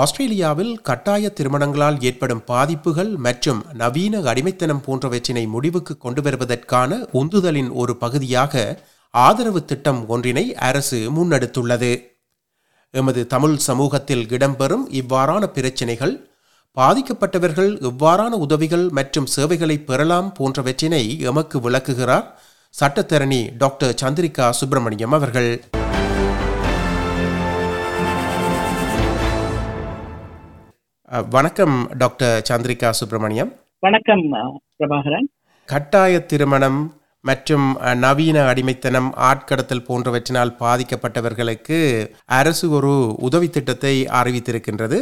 ஆஸ்திரேலியாவில் கட்டாய திருமணங்களால் ஏற்படும் பாதிப்புகள் மற்றும் நவீன அடிமைத்தனம் போன்றவற்றினை முடிவுக்கு கொண்டு வருவதற்கான உந்துதலின் ஒரு பகுதியாக ஆதரவு திட்டம் ஒன்றினை அரசு முன்னெடுத்துள்ளது. எமது தமிழ் சமூகத்தில் இடம்பெறும் இவ்வாறான பிரச்சினைகள் பாதிக்கப்பட்டவர்கள் இவ்வாறான உதவிகள் மற்றும் சேவைகளை பெறலாம் போன்றவற்றினை எமக்கு விளக்குகிறார் சட்டத்தரணி டாக்டர் சந்திரிகா சுப்பிரமணியம் அவர்கள். வணக்கம் டாக்டர் சந்திரிகா சுப்பிரமணியம். வணக்கம் பிரபாகரன். கட்டாய திருமணம் மற்றும் நவீன அடிமைத்தனம் ஆட்கடத்தல் போன்றவற்றினால் பாதிக்கப்பட்டவர்களுக்கு அரசு ஒரு உதவி திட்டத்தை அறிவித்திருக்கின்றது.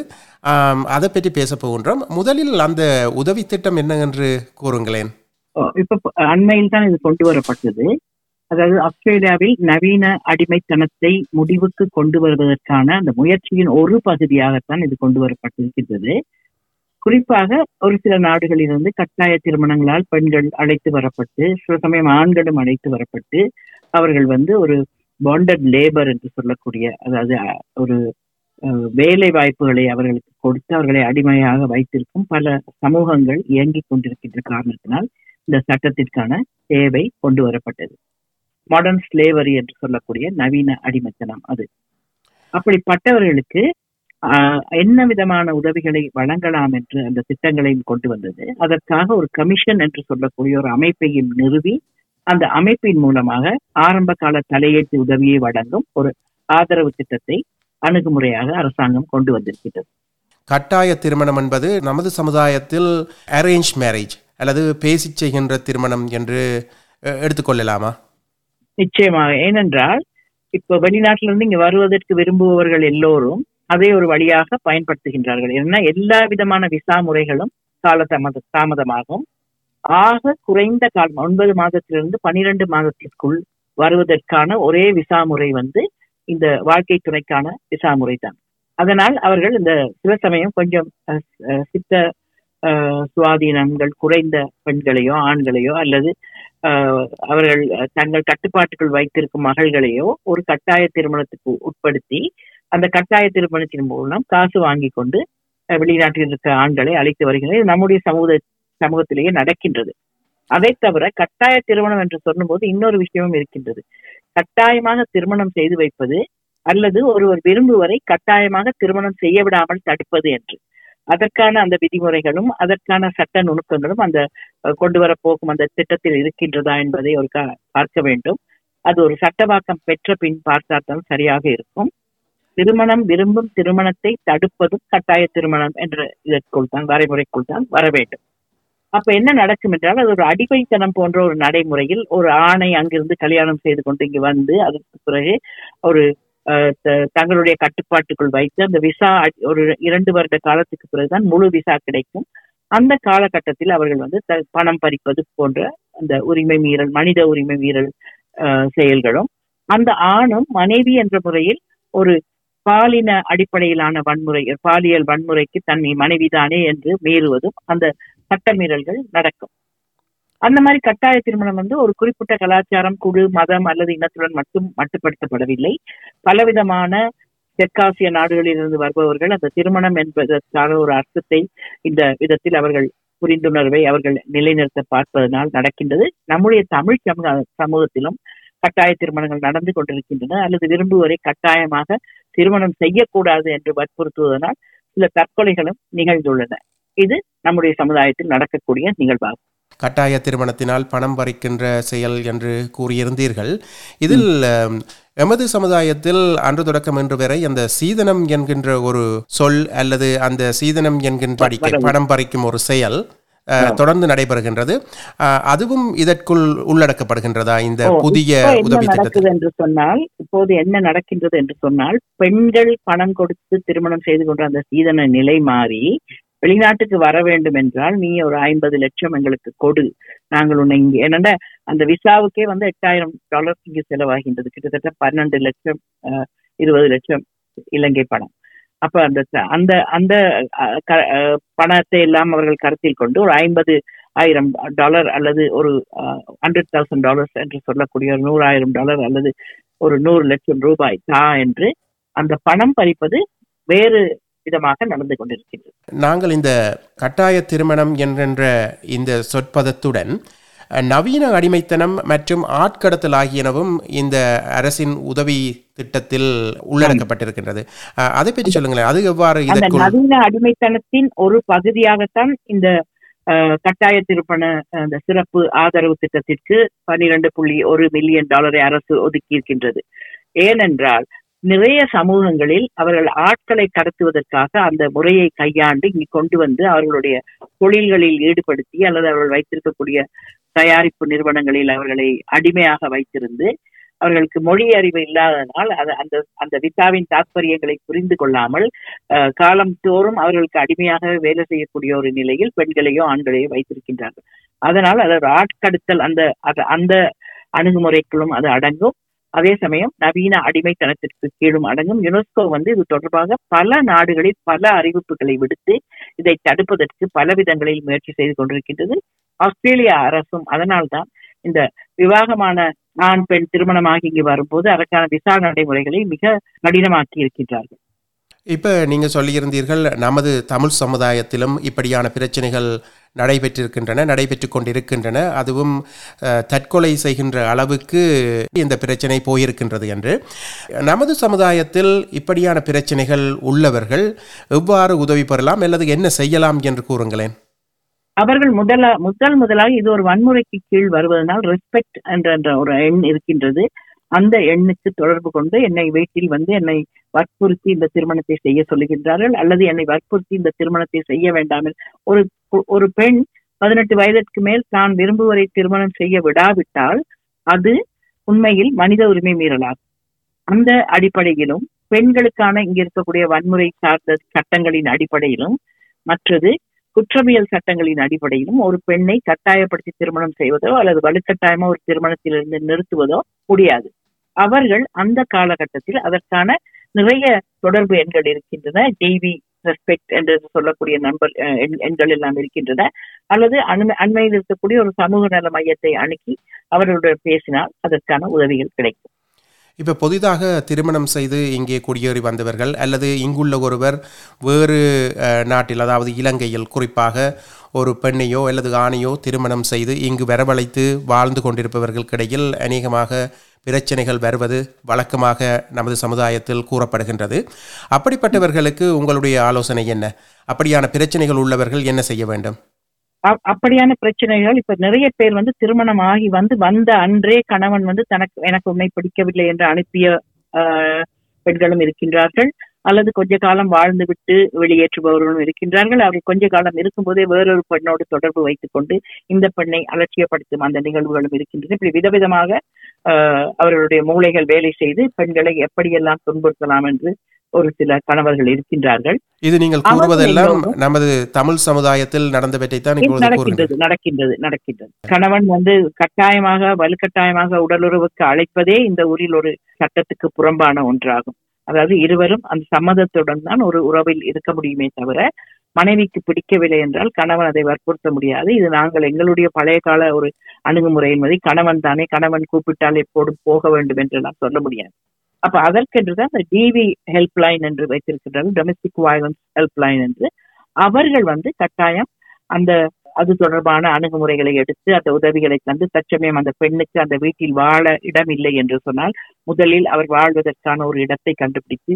அதை பற்றி பேச போகின்றோம். முதலில் அந்த உதவி திட்டம் என்ன என்று கூறுங்களேன். இப்ப அண்மையில் தான் இது கொண்டு வரப்பட்டது. அதாவது ஆஸ்திரேலியாவில் நவீன அடிமைத்தனத்தை முடிவுக்கு கொண்டு வருவதற்கான அந்த முயற்சியின் ஒரு பகுதியாகத்தான் இது கொண்டு வரப்பட்டிருக்கின்றது. குறிப்பாக ஒரு சில நாடுகளிலிருந்து கட்டாய திருமணங்களால் பெண்கள் அழைத்து வரப்பட்டு சில சமயம் ஆண்களும் அழைத்து வரப்பட்டு அவர்கள் வந்து ஒரு பாண்டட் லேபர் என்று சொல்லக்கூடிய அதாவது ஒரு அஹ், வேலை வாய்ப்புகளை அவர்களுக்கு கொடுத்து அவர்களை அடிமையாக வைத்திருக்கும் பல சமூகங்கள் இயங்கிக் கொண்டிருக்கின்ற காரணத்தினால் இந்த சட்டத்திற்கான தேவை கொண்டு வரப்பட்டது. மாடர்ன் ஸ்லேவரி என்று சொல்லக்கூடிய நவீன அடிமைத்தனம் அது. அப்படிப்பட்டவர்களுக்கு ஆஹ், என்ன விதமான உதவிகளை வழங்கலாம் என்று அந்த திட்டங்களையும் கொண்டு வந்தது. அதற்காக ஒரு கமிஷன் என்று சொல்லக்கூடிய ஒரு அமைப்பையும் நிறுவி அந்த அமைப்பின் மூலமாக ஆரம்ப கால தலையீட்டு உதவியை வழங்கும் ஒரு ஆதரவு திட்டத்தை அணுகுமுறையாக அரசாங்கம் கொண்டு வந்திருக்கிறது கட்டாய திருமணம் என்பது நமது சமுதாயத்தில் அரேஞ்ச் மேரேஜ் அல்லது பேசிச் செய்கின்ற திருமணம் என்று அஹ், எடுத்துக்கொள்ளலாமா நிச்சயமாக. ஏனென்றால் இப்போ வெளிநாட்டிலிருந்து இங்க வருவதற்கு விரும்புபவர்கள் எல்லோரும் அதை ஒரு வழியாக பயன்படுத்துகின்றார்கள். ஏன்னா எல்லா விதமான விசா முறைகளும் கால தாமத தாமதமாகும். ஆக குறைந்த காலம் ஒன்பது மாதத்திலிருந்து பனிரெண்டு மாதத்திற்குள் வருவதற்கான ஒரே விசா முறை வந்து இந்த வாழ்க்கை துணைக்கான விசா முறை தான் அதனால் அவர்கள் இந்த சில சமயம் கொஞ்சம் அஹ், அஹ், சித்த சுவாதீனங்கள் குறைந்த பெண்களையோ ஆண்களையோ அல்லது ஆஹ் அவர்கள் தங்கள் கட்டுப்பாட்டுக்குள் வைத்திருக்கும் மகள்களையோ ஒரு கட்டாய திருமணத்துக்கு உட்படுத்தி அந்த கட்டாய திருமணத்தின் மூலம் காசு வாங்கி கொண்டு வெளிநாட்டில் இருக்க ஆண்களை அழைத்து வருகிறது நம்முடைய சமூக சமூகத்திலேயே நடக்கின்றது. அதை தவிர கட்டாய திருமணம் என்று சொல்லும்போது இன்னொரு விஷயமும் இருக்கின்றது. கட்டாயமாக திருமணம் செய்து வைப்பது அல்லது ஒருவர் விரும்புவரை கட்டாயமாக திருமணம் செய்ய விடாமல் தடுப்பது என்று. அதற்கான அந்த விதிமுறைகளும் அதற்கான சட்ட நுணுக்கங்களும் அந்த கொண்டு வரப்போகும் அந்த திட்டத்தில் இருக்கின்றதா என்பதை ஒரு கா- பார்க்க வேண்டும். அது ஒரு சட்டவாக்கம் பெற்ற பின் பார்த்தால்தான் சரியாக இருக்கும். திருமணம் விரும்பும் திருமணத்தை தடுப்பதும் கட்டாய திருமணம் என்ற இதற்குள் தான் வரைமுறைக்குள் தான் வர வேண்டும். அப்ப என்ன நடக்கும் என்றால் அது ஒரு அடிமைத்தனம் போன்ற ஒரு நடைமுறையில் ஒரு ஆணை அங்கிருந்து கல்யாணம் செய்து கொண்டு இங்கு வந்து அதற்கு பிறகு ஒரு தங்களுடைய கட்டுப்பாட்டுக்குள் வைத்து அந்த விசா ஒரு இரண்டு வருட காலத்துக்கு பிறகுதான் முழு விசா கிடைக்கும். அந்த காலகட்டத்தில் அவர்கள் வந்து பணம் பறிப்பது போன்ற அந்த உரிமை மீறல் மனித உரிமை மீறல் அஹ், செயல்களும் அந்த ஆணும் மனைவி என்ற முறையில் ஒரு பாலின அடிப்படையிலான வன்முறை பாலியல் வன்முறைக்கு தன்னை மனைவிதானே என்று மீறுவதும் அந்த சட்டமீறல்கள் நடக்கும். அந்த மாதிரி கட்டாய திருமணம் வந்து ஒரு குறிப்பிட்ட கலாச்சாரம் குழு மதம் அல்லது இனத்துடன் மட்டும் மட்டுப்படுத்தப்படவில்லை. பலவிதமான தெற்காசிய நாடுகளில் இருந்து வருபவர்கள் அந்த திருமணம் என்பதற்கான ஒரு அர்த்தத்தை இந்த விதத்தில் அவர்கள் புரிந்துணர்வை அவர்கள் நிலைநிறுத்த பார்ப்பதனால் நடக்கின்றது. நம்முடைய தமிழ் சமூக சமூகத்திலும் கட்டாய திருமணங்கள் நடந்து கொண்டிருக்கின்றன அல்லது விரும்புவரை கட்டாயமாக திருமணம் செய்யக்கூடாது என்று வற்புறுத்துவதனால் சில தற்கொலைகளும் நிகழ்ந்துள்ளன. இது நம்முடைய சமுதாயத்தில் நடக்கக்கூடிய நிகழ்வாகும். கட்டாய திருமணத்தினால் பணம் பறிக்கின்ற செயல் என்று கூறியிருந்தீர்கள். இதில் எமது சமுதாயத்தில் அன்று தொடக்கம் இன்று வரை அந்த சீதனம் என்கின்ற ஒரு சொல் அல்லது அந்த சீதனம் என்கின்ற. பணம் பறிக்கும் ஒரு செயல் தொடர்ந்து நடைபெறுகின்றது. அதுவும் இதற்குள் உள்ளடக்கப்படுகின்றதா இந்த புதிய உதவி நடக்குது என்று சொன்னால் இப்போது என்ன நடக்கின்றது என்று சொன்னால் பெண்கள் பணம் கொடுத்து திருமணம் செய்து கொண்ட அந்த சீதன நிலை மாறி வெளிநாட்டுக்கு வர வேண்டும் என்றால் நீ ஒரு ஐம்பது லட்சம் எங்களுக்கு கொடு. நாங்கள் உன்னை இங்கே என்னென்ன அந்த விசாவுக்கே வந்து எட்டாயிரம் டாலர் இங்கு செலவாகின்றது. கிட்டத்தட்ட பன்னெண்டு லட்சம் அஹ், இருபது லட்சம் இலங்கை பணம். அப்ப அந்த அந்த அந்த அஹ், பணத்தை எல்லாம் அவர்கள் கருத்தில் கொண்டு ஒரு ஐம்பது ஆயிரம் டாலர் அல்லது ஒரு ஹண்ட்ரட் தௌசண்ட் டாலர்ஸ் என்று சொல்லக்கூடிய ஒரு நூறாயிரம் டாலர் அல்லது ஒரு நூறு லட்சம் ரூபாய் தா என்று அந்த பணம் பறிப்பது வேறு விதமாக நடந்து கொண்டிருக்கின்றது. நாங்கள் இந்த கட்டாய திருமணம் என்கின்ற இந்த சொற்பதத்துடன் நவீன அடிமைத்தனம் மற்றும் ஆட்கடத்தல் ஆகியனவும் இந்த அரசின் உதவி திட்டத்தில் உள்ளடக்கப்பட்டிருக்கின்றது. அதை பற்றி சொல்லுங்களேன். அது எவ்வாறு நவீன அடிமைத்தனத்தின் ஒரு பகுதியாகத்தான் இந்த கட்டாய திருப்பண அந்த சிறப்பு ஆதரவு திட்டத்திற்கு பன்னிரண்டு புள்ளி ஒரு மில்லியன் டாலரை அரசு ஒதுக்கி இருக்கின்றது ஏனென்றால் நிறைய சமூகங்களில் அவர்கள் ஆட்களை கடத்துவதற்காக அந்த முறையை கையாண்டு இங்கு கொண்டு வந்து அவர்களுடைய தொழில்களில் ஈடுபடுத்தி அல்லது அவர்கள் வைத்திருக்கக்கூடிய தயாரிப்பு நிறுவனங்களில் அவர்களை அடிமையாக வைத்திருந்து அவர்களுக்கு மொழி அறிவு இல்லாததனால் அது அந்த அந்த விசாவின் தாற்பயங்களை புரிந்து கொள்ளாமல் காலம் தோறும் அவர்களுக்கு அடிமையாக வேலை செய்யக்கூடிய ஒரு நிலையில் பெண்களையோ ஆண்களையோ வைத்திருக்கின்றார்கள். அதனால் அது ஆட்கடுத்தல் ஆட்கடத்தல் அந்த அந்த அணுகுமுறைக்குள்ளும் அது அடங்கும். அதே சமயம் நவீன அடிமைத்தனத்திற்கு கீழும் அடங்கும் யுனெஸ்கோ வந்து இது தொடர்பாக பல நாடுகளில் பல அறிவிப்புகளை விடுத்து இதை தடுப்பதற்கு பல விதங்களில் முயற்சி செய்து கொண்டிருக்கின்றது. ஆஸ்திரேலியா அரசும் அதனால்தான் இந்த விவாகமான ஆண் பெண் திருமணமாகி இங்கு வரும்போது அதற்கான விசா நடைமுறைகளை மிக கடினமாக்கி இருக்கின்றார்கள். இப்ப நீங்க சொல்லியிருந்தீர்கள் நமது தமிழ் சமுதாயத்திலும் இப்படியான பிரச்சனைகள் நடைபெற்றிருக்கின்றன நடைபெற்று கொண்டிருக்கின்றன. அதுவும் தற்கொலை செய்கின்ற அளவுக்கு இந்த பிரச்சனை போயிருக்கின்றது என்று. நமது சமுதாயத்தில் இப்படியான பிரச்சனைகள் உள்ளவர்கள் எவ்வாறு உதவி பெறலாம் அல்லது என்ன செய்யலாம் என்று கூறுங்களேன். அவர்கள் முதல முதல் முதலாக இது ஒரு வன்முறைக்கு கீழ் வருவதனால் ரெஸ்பெக்ட் என்ற என்ற ஒரு எண் இருக்கின்றது. அந்த எண்ணுக்கு தொடர்பு கொண்டு என்னை வீட்டில் வந்து என்னை வற்புறுத்தி இந்த திருமணத்தை செய்ய சொல்லுகின்றார்கள் அல்லது என்னை வற்புறுத்தி இந்த திருமணத்தை செய்ய வேண்டாம் ஒரு ஒரு பெண் பதினெட்டு வயதிற்கு மேல் தான் விரும்புவரை திருமணம் செய்ய விடாவிட்டால் அது உண்மையில் மனித உரிமை மீறலாகும். அந்த அடிப்படையிலும் பெண்களுக்கான இங்க இருக்கக்கூடிய வன்முறை சார்ந்த சட்டங்களின் அடிப்படையிலும் மற்றது குற்றவியல் சட்டங்களின் அடிப்படையிலும் ஒரு பெண்ணை கட்டாயப்படுத்தி திருமணம் செய்வதோ அல்லது வலுக்கட்டாயமா ஒரு திருமணத்திலிருந்து நிறுத்துவதோ முடியாது. அவர்கள் அந்த காலகட்டத்தில் அதற்கான நிறைய தொடர்பு எண்கள் இருக்கின்றன. ஜெய்வி ரெஸ்பெக்ட் என்று சொல்லக்கூடிய நண்பர் எண்கள் எல்லாம் இருக்கின்றன. அல்லது அண்மை அண்மையில் இருக்கக்கூடிய ஒரு சமூக நல மையத்தை அணுகி அவர்களுடன் பேசினால் அதற்கான உதவிகள் கிடைக்கும். இப்ப புதிதாக திருமணம் செய்து இங்கே குடியேறி வந்தவர்கள் அல்லது இங்குள்ள ஒருவர் வேறு அஹ், நாட்டில் அதாவது இலங்கையில் குறிப்பாக ஒரு பெண்ணையோ அல்லது ஆணையோ திருமணம் செய்து இங்கு வரவழைத்து வாழ்ந்து கொண்டிருப்பவர்களுக்கிடையில் அநேகமாக பிரச்சனைகள் வருவது வழக்கமாக நமது சமுதாயத்தில் கூறப்படுகின்றது. அப்படிப்பட்டவர்களுக்கு உங்களுடைய ஆலோசனை என்ன? அப்படியான பிரச்சனைகள் உள்ளவர்கள் என்ன செய்ய வேண்டும்? அப்படியான பிரச்சனைகள் இப்ப நிறைய பேர் வந்து திருமணம் ஆகி வந்து வந்த அன்றே கணவன் வந்து தனக்கு எனக்கு உன்னை பிடிக்கவில்லை என்று அனுப்பிய ஆஹ், பெண்களும் இருக்கின்றார்கள். அல்லது கொஞ்ச காலம் வாழ்ந்து விட்டு வெளியேற்றுபவர்களும் இருக்கின்றார்கள். அவர்கள் கொஞ்ச காலம் இருக்கும்போதே வேறொரு பெண்ணோடு தொடர்பு வைத்துக் கொண்டு இந்த பெண்ணை அலட்சியப்படுத்தும் அந்த நிகழ்வுகளும் இருக்கின்றன. இப்படி விதவிதமாக அவர்களுடைய மூளைகள் வேலை செய்து பெண்களை எப்படியெல்லாம் துன்புறுத்தலாம் என்று ஒரு சில கணவர்கள் இருக்கின்றார்கள். இது நீங்கள் கூறுவதெல்லாம் நமது தமிழ் சமுதாயத்தில் நடந்தவற்றைத்தான் நடக்கின்றது நடக்கின்றது நடக்கின்றது. கணவன் வந்து கட்டாயமாக வலுக்கட்டாயமாக உடலுறவுக்கு அழைப்பதே இந்த ஊரில் ஒரு சட்டத்துக்கு புறம்பான ஒன்றாகும். அதாவது இருவரும் அந்த சம்மதத்துடன் தான் ஒரு உறவில் இருக்க முடியுமே தவிர மனைவிக்கு பிடிக்கவில்லை என்றால் கணவன் அதை வற்புறுத்த முடியாது. இது நாங்கள் எங்களுடைய பழைய கால ஒரு அணுகுமுறை என்பதை கணவன் தானே கணவன் கூப்பிட்டால் எப்போதும் போக வேண்டும் என்று நான் சொல்ல முடியாது. அப்ப அதற்கென்றுதான் இந்த டிவி ஹெல்ப் லைன் என்று வைத்திருக்கிறார்கள் டொமஸ்டிக் வயலன்ஸ் ஹெல்ப்லைன் என்று. அவர்கள் வந்து கட்டாயம் அந்த அது தொடர்பான அணுகுமுறைகளை எடுத்து அந்த உதவிகளை தந்து தற்சமயம் அந்த பெண்ணுக்கு அந்த வீட்டில் வாழ இடம் இல்லை என்று சொன்னால் முதலில் அவர் வாழ்வதற்கான ஒரு இடத்தை கண்டுபிடித்து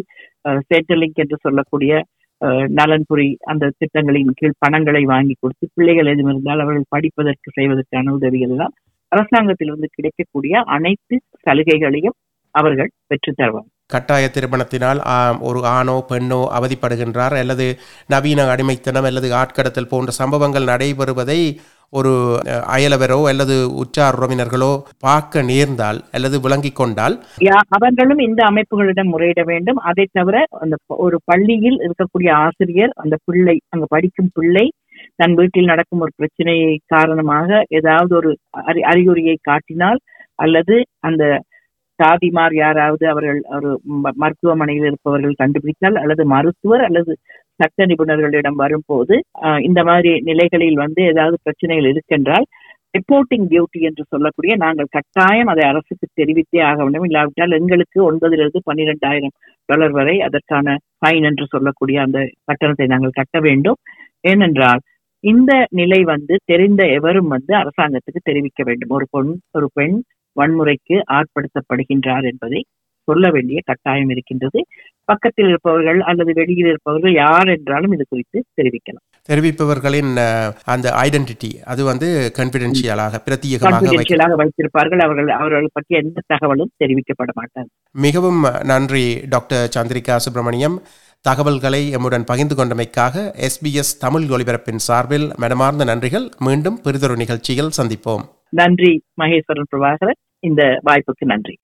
சென்ட்ரலிங்க் என்று சொல்லக்கூடிய நலன்புரி அந்த திட்டங்களின் கீழ் பணங்களை வாங்கி கொடுத்து பிள்ளைகள் எதுவும் இருந்தால் அவர்கள் படிப்பதற்கு செய்வதற்கான உதவிகள் எல்லாம் அரசாங்கத்திலிருந்து கிடைக்கக்கூடிய அனைத்து சலுகைகளையும் அவர்கள் பெற்று கட்டாய திருமணத்தினால் ஆம், ஒரு ஆணோ பெண்ணோ அவதிப்படுகின்றார் அல்லது நவீன அடிமைத்தனம் அல்லது ஆட்கடத்தல் போன்ற சம்பவங்கள் நடைபெறுவதை ஒரு அயலவரோ அல்லது உற்றார் உறவினர்களோ பார்க்க நேர்ந்தால் அல்லது விளங்கிக் கொண்டால் அவர்களும் இந்த அமைப்புகளிடம் முறையிட வேண்டும். அதை தவிர அந்த ஒரு பள்ளியில் இருக்கக்கூடிய ஆசிரியர் அந்த பிள்ளை அங்க படிக்கும் பிள்ளை தன் வீட்டில் நடக்கும் ஒரு பிரச்சனையை காரணமாக ஏதாவது ஒரு அறி அறிகுறியை காட்டினால் அல்லது அந்த சாதிமார் யாராவது அவர்கள் ஒரு ம- மருத்துவமனையில் இருப்பவர்கள் கண்டுபிடித்தால் அல்லது மருத்துவர் அல்லது சட்ட நிபுணர்களிடம் வரும்போது இந்த மாதிரி நிலைகளில் வந்து ஏதாவது பிரச்சனைகள் இருக்கின்றால் ரிப்போர்ட்டிங் டியூட்டி என்று சொல்லக்கூடிய நாங்கள் கட்டாயம் அதை அரசுக்கு தெரிவித்தே ஆக வேண்டும். இல்லாவிட்டால் எங்களுக்கு ஒன்பதிலிருந்து பன்னிரெண்டாயிரம் டாலர் வரை அதற்கான ஃபைன் என்று சொல்லக்கூடிய அந்த கட்டணத்தை நாங்கள் கட்ட வேண்டும். ஏனென்றால் இந்த நிலை வந்து தெரிந்த எவரும் வந்து அரசாங்கத்துக்கு தெரிவிக்க வேண்டும். ஒரு பொன் ஒரு பெண் வன்முறைக்கு ஆட்படுத்தப்படுகின்றார் என்பதை சொல்ல வேண்டிய கட்டாயம் இருக்கின்றது. பக்கத்தில் இருப்பவர்கள் அல்லது வெளியில் இருப்பவர்கள் யார் என்றாலும் இது குறித்து தெரிவிக்கலாம். தெரிவிப்பவர்களின் அந்த ஐடென்டிட்டி அது வந்து கன்ஃபிடென்ஷியலாக பிரத்யேகமாக வைத்திருப்பார்கள். அவர்கள் அவர்கள் பற்றி எந்த தகவலும் தெரிவிக்கப்பட மாட்டார் மிகவும் நன்றி டாக்டர் சந்திரிகா சுப்பிரமணியம். தகவல்களை எம்முடன் பகிர்ந்து கொண்டமைக்காக எஸ்பிஎஸ் தமிழ் ஒலிபரப்பின் சார்பில் மனமார்ந்த நன்றிகள். மீண்டும் பெரிதொரு நிகழ்ச்சியில் சந்திப்போம். நன்றி மகேஸ்வரன் பிரபாகரன். இந்த வாய்ப்புக்கு நன்றி.